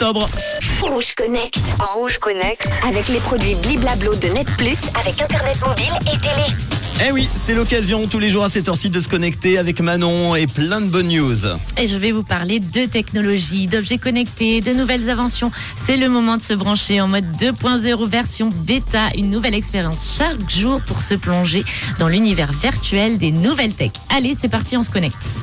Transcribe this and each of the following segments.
octobre. Rouge Connect. Rouge Connect. Avec les produits Bliblablo de Net Plus, avec Internet mobile et télé. Eh oui, c'est l'occasion tous les jours à cette heure-ci de se connecter avec Manon et plein de bonnes news. Et je vais vous parler de technologie, d'objets connectés, de nouvelles inventions. C'est le moment de se brancher en mode 2.0 version bêta, une nouvelle expérience chaque jour pour se plonger dans l'univers virtuel des nouvelles tech. Allez, c'est parti, on se connecte.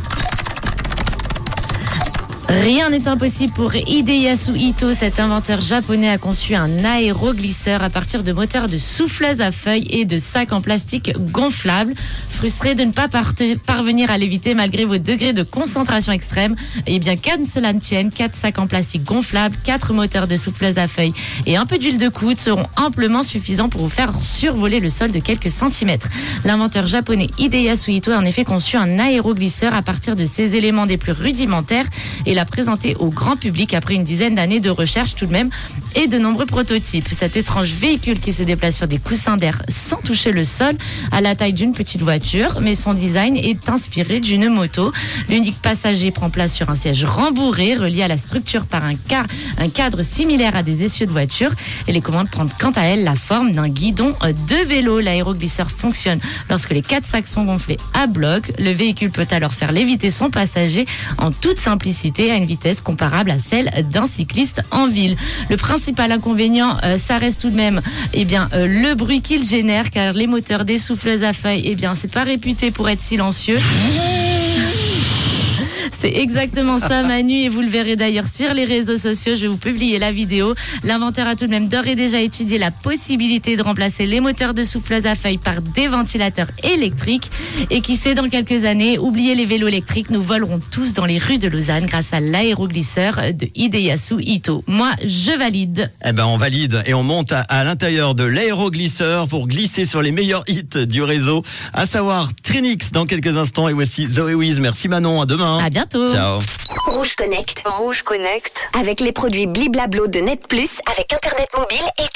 Rien n'est impossible pour Hideyasu Ito. Cet inventeur japonais a conçu un aéroglisseur à partir de moteurs de souffleuse à feuilles et de sacs en plastique gonflables. Frustré de ne pas parvenir à l'éviter malgré vos degrés de concentration extrême, eh bien, qu'à cela ne tienne, 4 sacs en plastique gonflables, 4 moteurs de souffleuse à feuilles et un peu d'huile de coude seront amplement suffisants pour vous faire survoler le sol de quelques centimètres. L'inventeur japonais Hideyasu Ito a en effet conçu un aéroglisseur à partir de ces éléments des plus rudimentaires l'a présenté au grand public après une dizaine d'années de recherche tout de même et de nombreux prototypes. Cet étrange véhicule qui se déplace sur des coussins d'air sans toucher le sol a la taille d'une petite voiture, mais son design est inspiré d'une moto. L'unique passager prend place sur un siège rembourré relié à la structure par un, un cadre similaire à des essieux de voiture et les commandes prennent quant à elles la forme d'un guidon de vélo. L'aéroglisseur fonctionne lorsque les quatre sacs sont gonflés à bloc. Le véhicule peut alors faire léviter son passager en toute simplicité à une vitesse comparable à celle d'un cycliste en ville. Le principal inconvénient, euh, ça reste tout de même eh bien, euh, le bruit qu'il génère, car les moteurs des souffleuses à feuilles, eh bien, c'est pas réputé pour être silencieux. C'est exactement ça, Manu, et vous le verrez d'ailleurs sur les réseaux sociaux. Je vais vous publier la vidéo. L'inventeur a tout de même d'ores et déjà étudié la possibilité de remplacer les moteurs de souffleuse à feuilles par des ventilateurs électriques. Et qui sait, dans quelques années, oubliez les vélos électriques, nous volerons tous dans les rues de Lausanne grâce à l'aéroglisseur de Hideyasu Ito. Moi, je valide. Eh ben, on valide et on monte à, l'intérieur de l'aéroglisseur pour glisser sur les meilleurs hits du réseau, à savoir Trinix dans quelques instants. Et voici Zoé Wiz. Merci Manon, à demain. À bientôt. Ciao. Rouge Connect. Rouge Connect. Avec les produits Bliblablo de Net Plus, avec Internet mobile et télé.